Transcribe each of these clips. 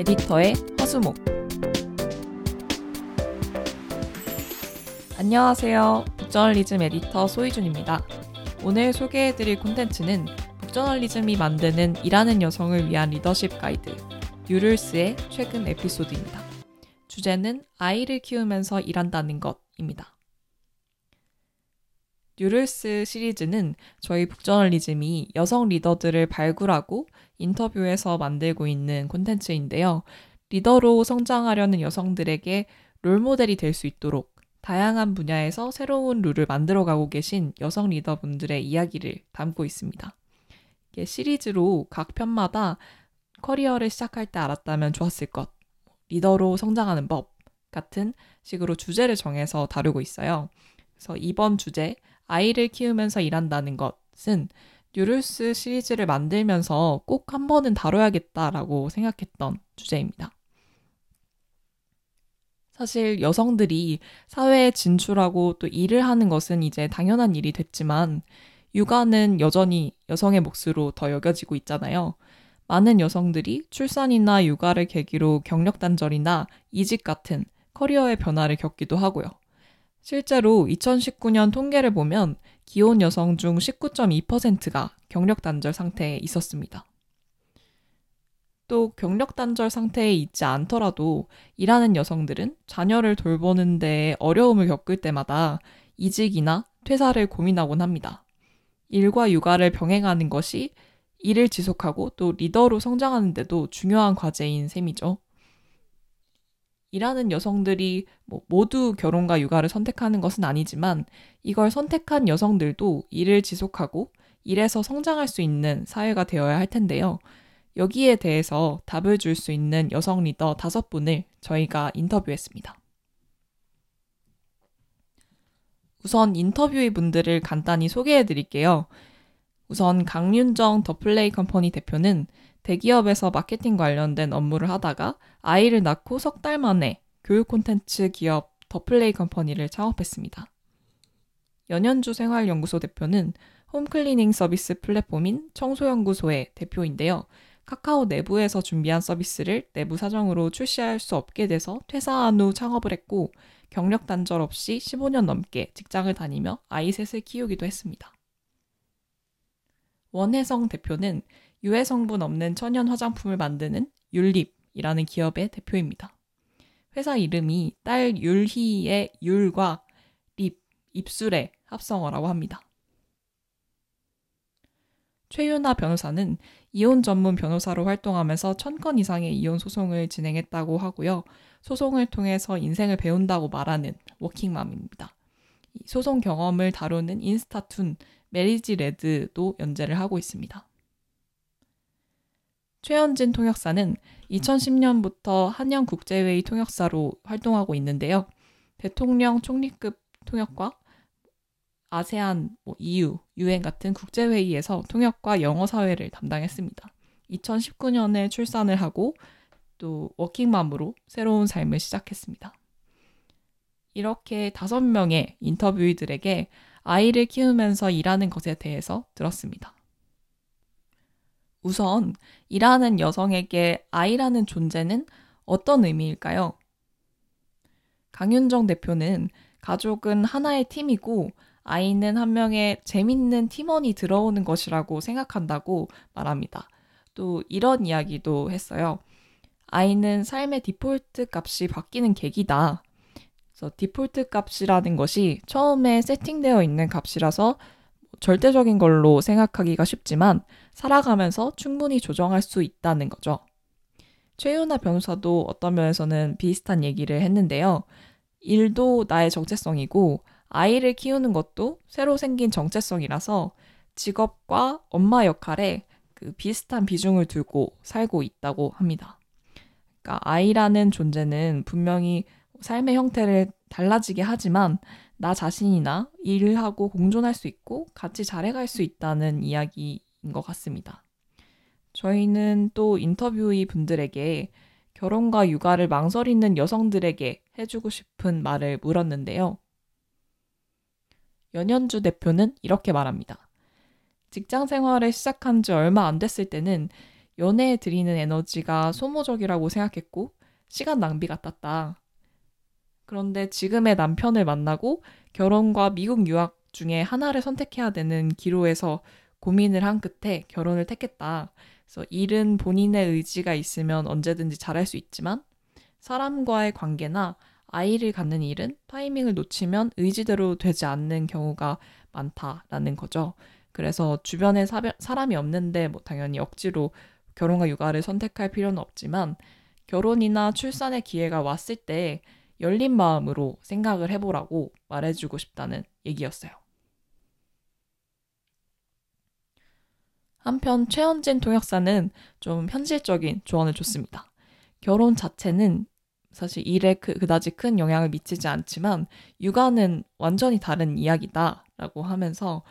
에디터의 화수목 안녕하세요. 북저널리즘 에디터 소희준입니다. 오늘 소개해드릴 콘텐츠는 북저널리즘이 만드는 일하는 여성을 위한 리더십 가이드 New Rules의 최근 에피소드입니다. 주제는 아이를 키우면서 일한다는 것입니다. New Rules 시리즈는 저희 북저널리즘이 여성 리더들을 발굴하고 인터뷰에서 만들고 있는 콘텐츠인데요. 리더로 성장하려는 여성들에게 롤모델이 될 수 있도록 다양한 분야에서 새로운 룰을 만들어가고 계신 여성 리더분들의 이야기를 담고 있습니다. 시리즈로 각 편마다 커리어를 시작할 때 알았다면 좋았을 것, 리더로 성장하는 법 같은 식으로 주제를 정해서 다루고 있어요. 그래서 이번 주제, 아이를 키우면서 일한다는 것은 New Rules 시리즈를 만들면서 꼭 한 번은 다뤄야겠다라고 생각했던 주제입니다. 사실 여성들이 사회에 진출하고 또 일을 하는 것은 이제 당연한 일이 됐지만 육아는 여전히 여성의 몫으로 더 여겨지고 있잖아요. 많은 여성들이 출산이나 육아를 계기로 경력 단절이나 이직 같은 커리어의 변화를 겪기도 하고요. 실제로 2019년 통계를 보면 기혼 여성 중 19.2%가 경력 단절 상태에 있었습니다. 또 경력 단절 상태에 있지 않더라도 일하는 여성들은 자녀를 돌보는 데 어려움을 겪을 때마다 이직이나 퇴사를 고민하곤 합니다. 일과 육아를 병행하는 것이 일을 지속하고 또 리더로 성장하는데도 중요한 과제인 셈이죠. 일하는 여성들이 뭐 모두 결혼과 육아를 선택하는 것은 아니지만 이걸 선택한 여성들도 일을 지속하고 일에서 성장할 수 있는 사회가 되어야 할 텐데요. 여기에 대해서 답을 줄 수 있는 여성 리더 다섯 분을 저희가 인터뷰했습니다. 우선 인터뷰의 분들을 간단히 소개해 드릴게요. 우선 강윤정 더플레이 컴퍼니 대표는 대기업에서 마케팅 관련된 업무를 하다가 아이를 낳고 석 달 만에 교육 콘텐츠 기업 더플레이 컴퍼니를 창업했습니다. 연현주 생활연구소 대표는 home cleaning 서비스 플랫폼인 청소연구소의 대표인데요. 카카오 내부에서 준비한 서비스를 내부 사정으로 출시할 수 없게 돼서 퇴사한 후 창업을 했고 경력 단절 없이 15년 넘게 직장을 다니며 아이 셋을 키우기도 했습니다. 원혜성 대표는 유해 성분 없는 천연 화장품을 만드는 율립이라는 기업의 대표입니다. 회사 이름이 딸 율희의 율과 립, 입술의 합성어라고 합니다. 최윤아 변호사는 이혼 전문 변호사로 활동하면서 천 건 이상의 이혼 소송을 진행했다고 하고요. 소송을 통해서 인생을 배운다고 말하는 워킹맘입니다. 소송 경험을 다루는 인스타툰 메리지 레드도 연재를 하고 있습니다. 최현진 통역사는 2010년부터 한영국제회의 통역사로 활동하고 있는데요. 대통령 총리급 통역과 아세안, 뭐 EU, 유엔 같은 국제회의에서 통역과 영어 사회를 담당했습니다. 2019년에 출산을 하고 또 워킹맘으로 새로운 삶을 시작했습니다. 이렇게 다섯 명의 인터뷰이들에게 아이를 키우면서 일하는 것에 대해서 들었습니다. 우선 일하는 여성에게 아이라는 존재는 어떤 의미일까요? 강윤정 대표는 가족은 하나의 팀이고 아이는 한 명의 재밌는 팀원이 들어오는 것이라고 생각한다고 말합니다. 또 이런 이야기도 했어요. 아이는 삶의 디폴트 값이 바뀌는 계기다. 그래서 디폴트 값이라는 것이 처음에 세팅되어 있는 값이라서 절대적인 걸로 생각하기가 쉽지만 살아가면서 충분히 조정할 수 있다는 거죠. 최윤아 변호사도 어떤 면에서는 비슷한 얘기를 했는데요. 일도 나의 정체성이고 아이를 키우는 것도 새로 생긴 정체성이라서 직업과 엄마 역할에 그 비슷한 비중을 두고 살고 있다고 합니다. 그러니까 아이라는 존재는 분명히 삶의 형태를 달라지게 하지만 나 자신이나 일을 하고 공존할 수 있고 같이 잘해갈 수 있다는 이야기인 것 같습니다. 저희는 또 인터뷰이 분들에게 결혼과 육아를 망설이는 여성들에게 해주고 싶은 말을 물었는데요. 연현주 대표는 이렇게 말합니다. 직장 생활을 시작한 지 얼마 안 됐을 때는 연애에 들이는 에너지가 소모적이라고 생각했고 시간 낭비 같았다. 그런데 지금의 남편을 만나고 결혼과 미국 유학 중에 하나를 선택해야 되는 기로에서 고민을 한 끝에 결혼을 택했다. 그래서 일은 본인의 의지가 있으면 언제든지 잘할 수 있지만 사람과의 관계나 아이를 갖는 일은 타이밍을 놓치면 의지대로 되지 않는 경우가 많다라는 거죠. 그래서 주변에 사람이 없는데 뭐 당연히 억지로 결혼과 육아를 선택할 필요는 없지만 결혼이나 출산의 기회가 왔을 때 열린 마음으로 생각을 해보라고 말해주고 싶다는 얘기였어요. 한편 최현진 통역사는 좀 현실적인 조언을 줬습니다. 결혼 자체는 사실 일에 그, 그다지 큰 영향을 미치지 않지만 육아는 완전히 다른 이야기다라고 하면서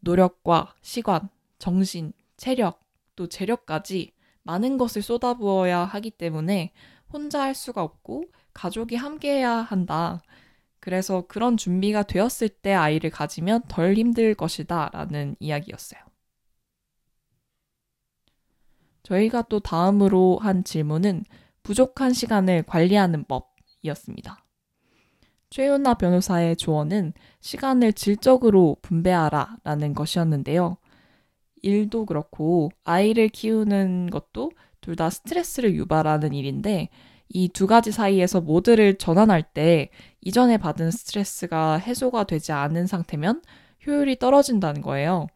노력과 시간, 정신, 체력, 또 재력까지 많은 것을 쏟아부어야 하기 때문에 혼자 할 수가 없고 가족이 함께해야 한다. 그래서 그런 준비가 되었을 때 아이를 가지면 덜 힘들 것이다 라는 이야기였어요. 저희가 또 다음으로 한 질문은 부족한 시간을 관리하는 법이었습니다. 최윤아 변호사의 조언은 시간을 질적으로 분배하라 라는 것이었는데요. 일도 그렇고 아이를 키우는 것도 둘 다 스트레스를 유발하는 일인데 이 두 가지 사이에서 모드를 전환할 때 이전에 받은 스트레스가 해소가 되지 않은 상태면 효율이 떨어진다는 거예요.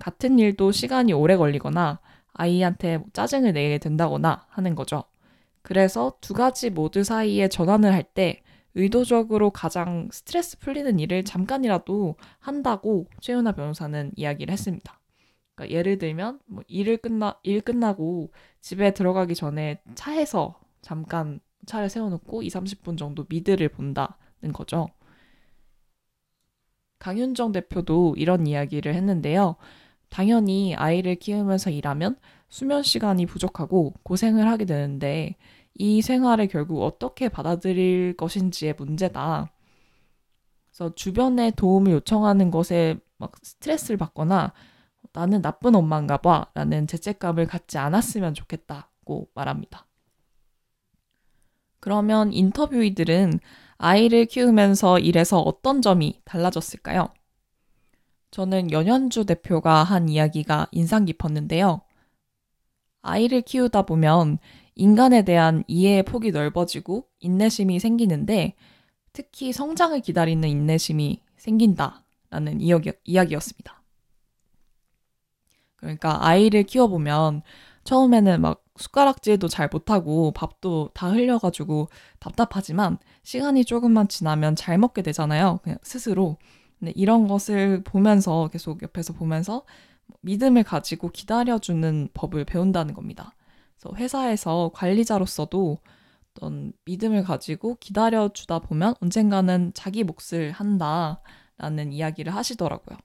같은 일도 시간이 오래 걸리거나 아이한테 짜증을 내게 된다거나 하는 거죠. 그래서 두 가지 모드 사이에 전환을 할 때 의도적으로 가장 스트레스 풀리는 일을 잠깐이라도 한다고 최윤아 변호사는 이야기를 했습니다. 그러니까 예를 들면 뭐 일을 끝나 일 끝나고 집에 들어가기 전에 차에서 잠깐 차를 세워놓고 2, 30분 정도 미드를 본다는 거죠. 강윤정 대표도 이런 이야기를 했는데요. 당연히 아이를 키우면서 일하면 수면 시간이 부족하고 고생을 하게 되는데 이 생활을 결국 어떻게 받아들일 것인지의 문제다. 그래서 주변에 도움을 요청하는 것에 막 스트레스를 받거나 나는 나쁜 엄마인가 봐 라는 죄책감을 갖지 않았으면 좋겠다고 말합니다. 그러면 인터뷰이들은 아이를 키우면서 일에서 어떤 점이 달라졌을까요? 저는 연현주 대표가 한 이야기가 인상 깊었는데요. 아이를 키우다 보면 인간에 대한 이해의 폭이 넓어지고 인내심이 생기는데 특히 성장을 기다리는 인내심이 생긴다라는 이야기, 이야기였습니다. 그러니까 아이를 키워보면 처음에는 막 숟가락질도 잘 못하고 밥도 다 흘려가지고 답답하지만 시간이 조금만 지나면 잘 먹게 되잖아요. 그냥 스스로. 근데 이런 것을 보면서 계속 옆에서 보면서 믿음을 가지고 기다려주는 법을 배운다는 겁니다. 그래서 회사에서 관리자로서도 어떤 믿음을 가지고 기다려주다 보면 언젠가는 자기 몫을 한다라는 이야기를 하시더라고요.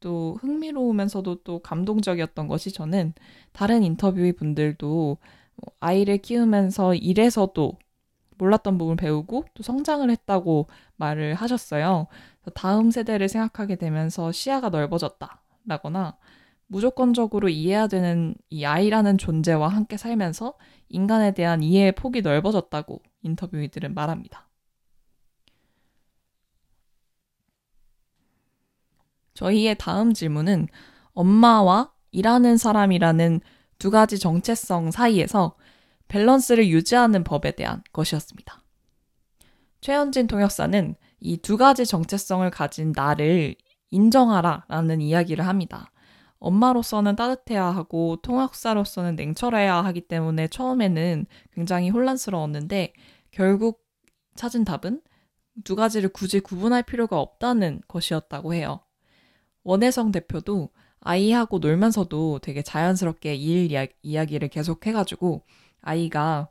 또 흥미로우면서도 또 감동적이었던 것이 저는 다른 인터뷰의 분들도 뭐 아이를 키우면서 일에서도 몰랐던 부분을 배우고 또 성장을 했다고 말을 하셨어요. 다음 세대를 생각하게 되면서 시야가 넓어졌다라거나 무조건적으로 이해해야 되는 이 아이라는 존재와 함께 살면서 인간에 대한 이해의 폭이 넓어졌다고 인터뷰이들은 말합니다. 저희의 다음 질문은 엄마와 일하는 사람이라는 두 가지 정체성 사이에서 밸런스를 유지하는 법에 대한 것이었습니다. 최현진 통역사는 이 두 가지 정체성을 가진 나를 인정하라 라는 이야기를 합니다. 엄마로서는 따뜻해야 하고 통역사로서는 냉철해야 하기 때문에 처음에는 굉장히 혼란스러웠는데 결국 찾은 답은 두 가지를 굳이 구분할 필요가 없다는 것이었다고 해요. 원혜성 대표도 아이하고 놀면서도 되게 자연스럽게 일 이야기를 계속 해가지고 아이가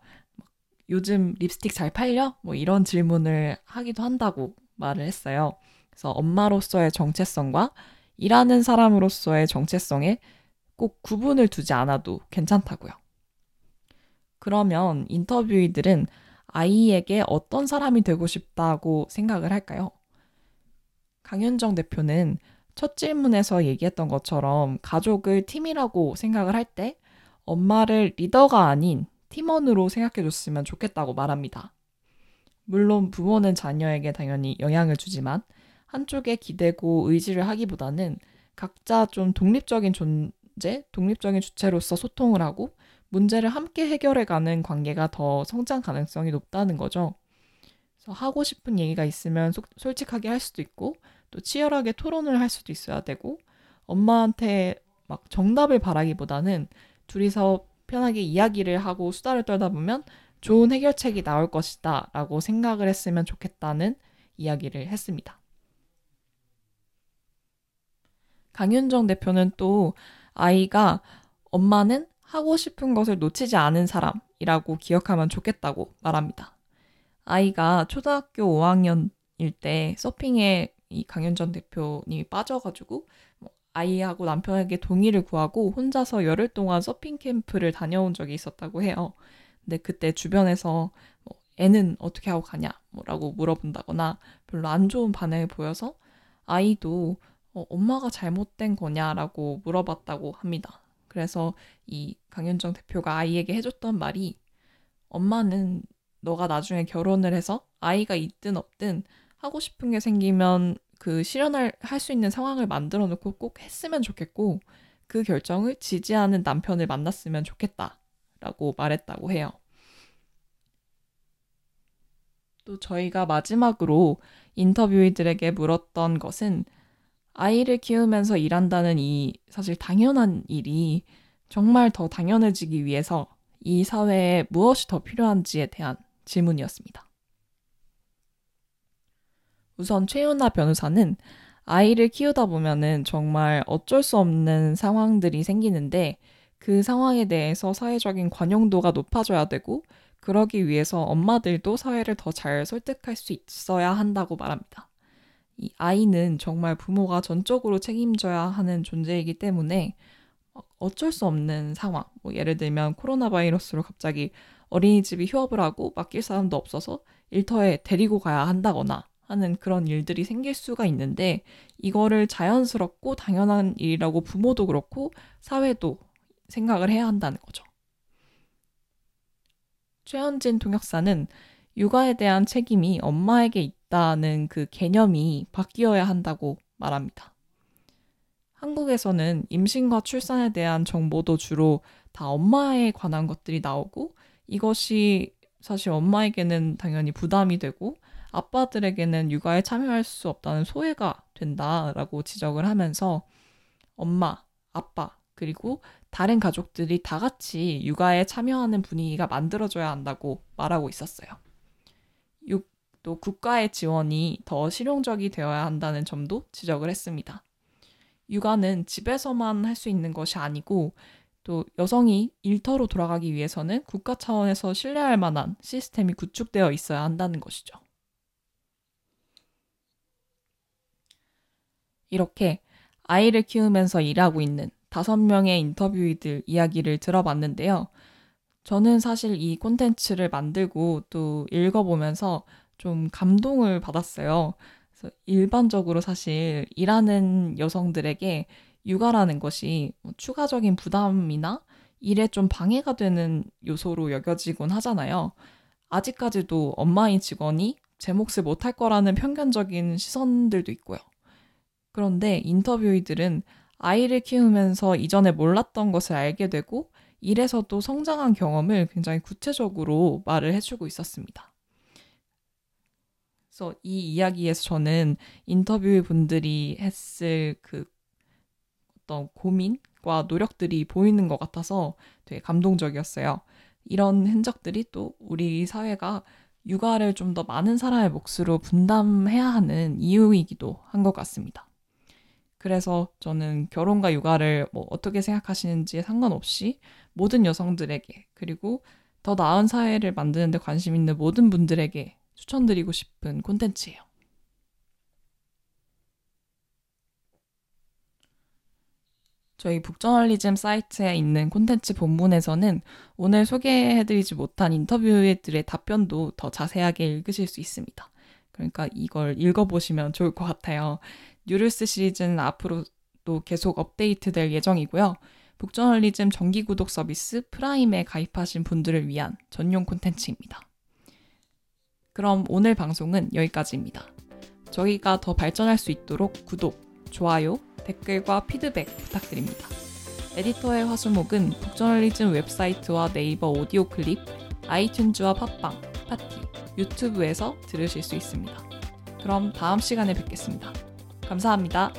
요즘 립스틱 잘 팔려? 뭐 이런 질문을 하기도 한다고 말을 했어요. 그래서 엄마로서의 정체성과 일하는 사람으로서의 정체성에 꼭 구분을 두지 않아도 괜찮다고요. 그러면 인터뷰이들은 아이에게 어떤 사람이 되고 싶다고 생각을 할까요? 강현정 대표는 첫 질문에서 얘기했던 것처럼 가족을 팀이라고 생각을 할 때 엄마를 리더가 아닌 팀원으로 생각해 줬으면 좋겠다고 말합니다. 물론 부모는 자녀에게 당연히 영향을 주지만 한쪽에 기대고 의지를 하기보다는 각자 좀 독립적인 존재, 독립적인 주체로서 소통을 하고 문제를 함께 해결해가는 관계가 더 성장 가능성이 높다는 거죠. 그래서 하고 싶은 얘기가 있으면 소, 솔직하게 할 수도 있고 또 치열하게 토론을 할 수도 있어야 되고 엄마한테 막 정답을 바라기보다는 둘이서 편하게 이야기를 하고 수다를 떨다 보면 좋은 해결책이 나올 것이다 라고 생각을 했으면 좋겠다는 이야기를 했습니다. 강윤정 대표는 또 아이가 엄마는 하고 싶은 것을 놓치지 않은 사람이라고 기억하면 좋겠다고 말합니다. 아이가 초등학교 5학년일 때 서핑에 이 강윤정 대표님이 빠져가지고 뭐 아이하고 남편에게 동의를 구하고 혼자서 열흘 동안 서핑 캠프를 다녀온 적이 있었다고 해요. 근데 그때 주변에서 뭐 애는 어떻게 하고 가냐 뭐라고 물어본다거나 별로 안 좋은 반응을 보여서 아이도 어, 엄마가 잘못된 거냐라고 물어봤다고 합니다. 그래서 이 강윤정 대표가 아이에게 해줬던 말이 엄마는 너가 나중에 결혼을 해서 아이가 있든 없든 하고 싶은 게 생기면 그 실현을 할수 있는 상황을 만들어 놓고 꼭 했으면 좋겠고 그 결정을 지지하는 남편을 만났으면 좋겠다라고 말했다고 해요. 또 저희가 마지막으로 인터뷰이들에게 물었던 것은 아이를 키우면서 일한다는 이 사실 당연한 일이 정말 더 당연해지기 위해서 이 사회에 무엇이 더 필요한지에 대한 질문이었습니다. 우선 최윤아 변호사는 아이를 키우다 보면은 정말 어쩔 수 없는 상황들이 생기는데 그 상황에 대해서 사회적인 관용도가 높아져야 되고 그러기 위해서 엄마들도 사회를 더 잘 설득할 수 있어야 한다고 말합니다. 이 아이는 정말 부모가 전적으로 책임져야 하는 존재이기 때문에 어쩔 수 없는 상황, 뭐 예를 들면 코로나 바이러스로 갑자기 어린이집이 휴업을 하고 맡길 사람도 없어서 일터에 데리고 가야 한다거나 하는 그런 일들이 생길 수가 있는데 이거를 자연스럽고 당연한 일이라고 부모도 그렇고 사회도 생각을 해야 한다는 거죠. 최현진 통역사는 육아에 대한 책임이 엄마에게 있다는 그 개념이 바뀌어야 한다고 말합니다. 한국에서는 임신과 출산에 대한 정보도 주로 다 엄마에 관한 것들이 나오고 이것이 사실 엄마에게는 당연히 부담이 되고 아빠들에게는 육아에 참여할 수 없다는 소외가 된다라고 지적을 하면서 엄마, 아빠, 그리고 다른 가족들이 다 같이 육아에 참여하는 분위기가 만들어져야 한다고 말하고 있었어요. 육, 또 국가의 지원이 더 실용적이 되어야 한다는 점도 지적을 했습니다. 육아는 집에서만 할 수 있는 것이 아니고 또 여성이 일터로 돌아가기 위해서는 국가 차원에서 신뢰할 만한 시스템이 구축되어 있어야 한다는 것이죠. 이렇게 아이를 키우면서 일하고 있는 다섯 명의 인터뷰이들 이야기를 들어봤는데요. 저는 사실 이 콘텐츠를 만들고 또 읽어보면서 좀 감동을 받았어요. 그래서 일반적으로 사실 일하는 여성들에게 육아라는 것이 뭐 추가적인 부담이나 일에 좀 방해가 되는 요소로 여겨지곤 하잖아요. 아직까지도 엄마인 직원이 제 몫을 못할 거라는 편견적인 시선들도 있고요. 그런데 인터뷰이들은 아이를 키우면서 이전에 몰랐던 것을 알게 되고 일에서도 성장한 경험을 굉장히 구체적으로 말을 해주고 있었습니다. 그래서 이 이야기에서 저는 인터뷰 분들이 했을 그 어떤 고민과 노력들이 보이는 것 같아서 되게 감동적이었어요. 이런 흔적들이 또 우리 사회가 육아를 좀 더 많은 사람의 몫으로 분담해야 하는 이유이기도 한 것 같습니다. 그래서 저는 결혼과 육아를 뭐 어떻게 생각하시는지에 상관없이 모든 여성들에게 그리고 더 나은 사회를 만드는데 관심 있는 모든 분들에게 추천드리고 싶은 콘텐츠예요. 저희 북저널리즘 사이트에 있는 콘텐츠 본문에서는 오늘 소개해드리지 못한 인터뷰들의 답변도 더 자세하게 읽으실 수 있습니다. 그러니까 이걸 읽어보시면 좋을 것 같아요. New Rules 시리즈는 앞으로도 계속 업데이트 될 예정이고요. 북저널리즘 정기 구독 서비스 프라임에 가입하신 분들을 위한 전용 콘텐츠입니다. 그럼 오늘 방송은 여기까지입니다. 저희가 더 발전할 수 있도록 구독, 좋아요, 댓글과 피드백 부탁드립니다. 에디터의 화수목은 북저널리즘 웹사이트와 네이버 오디오 클립, 아이튠즈와 팟빵, 파티, 유튜브에서 들으실 수 있습니다. 그럼 다음 시간에 뵙겠습니다. 감사합니다.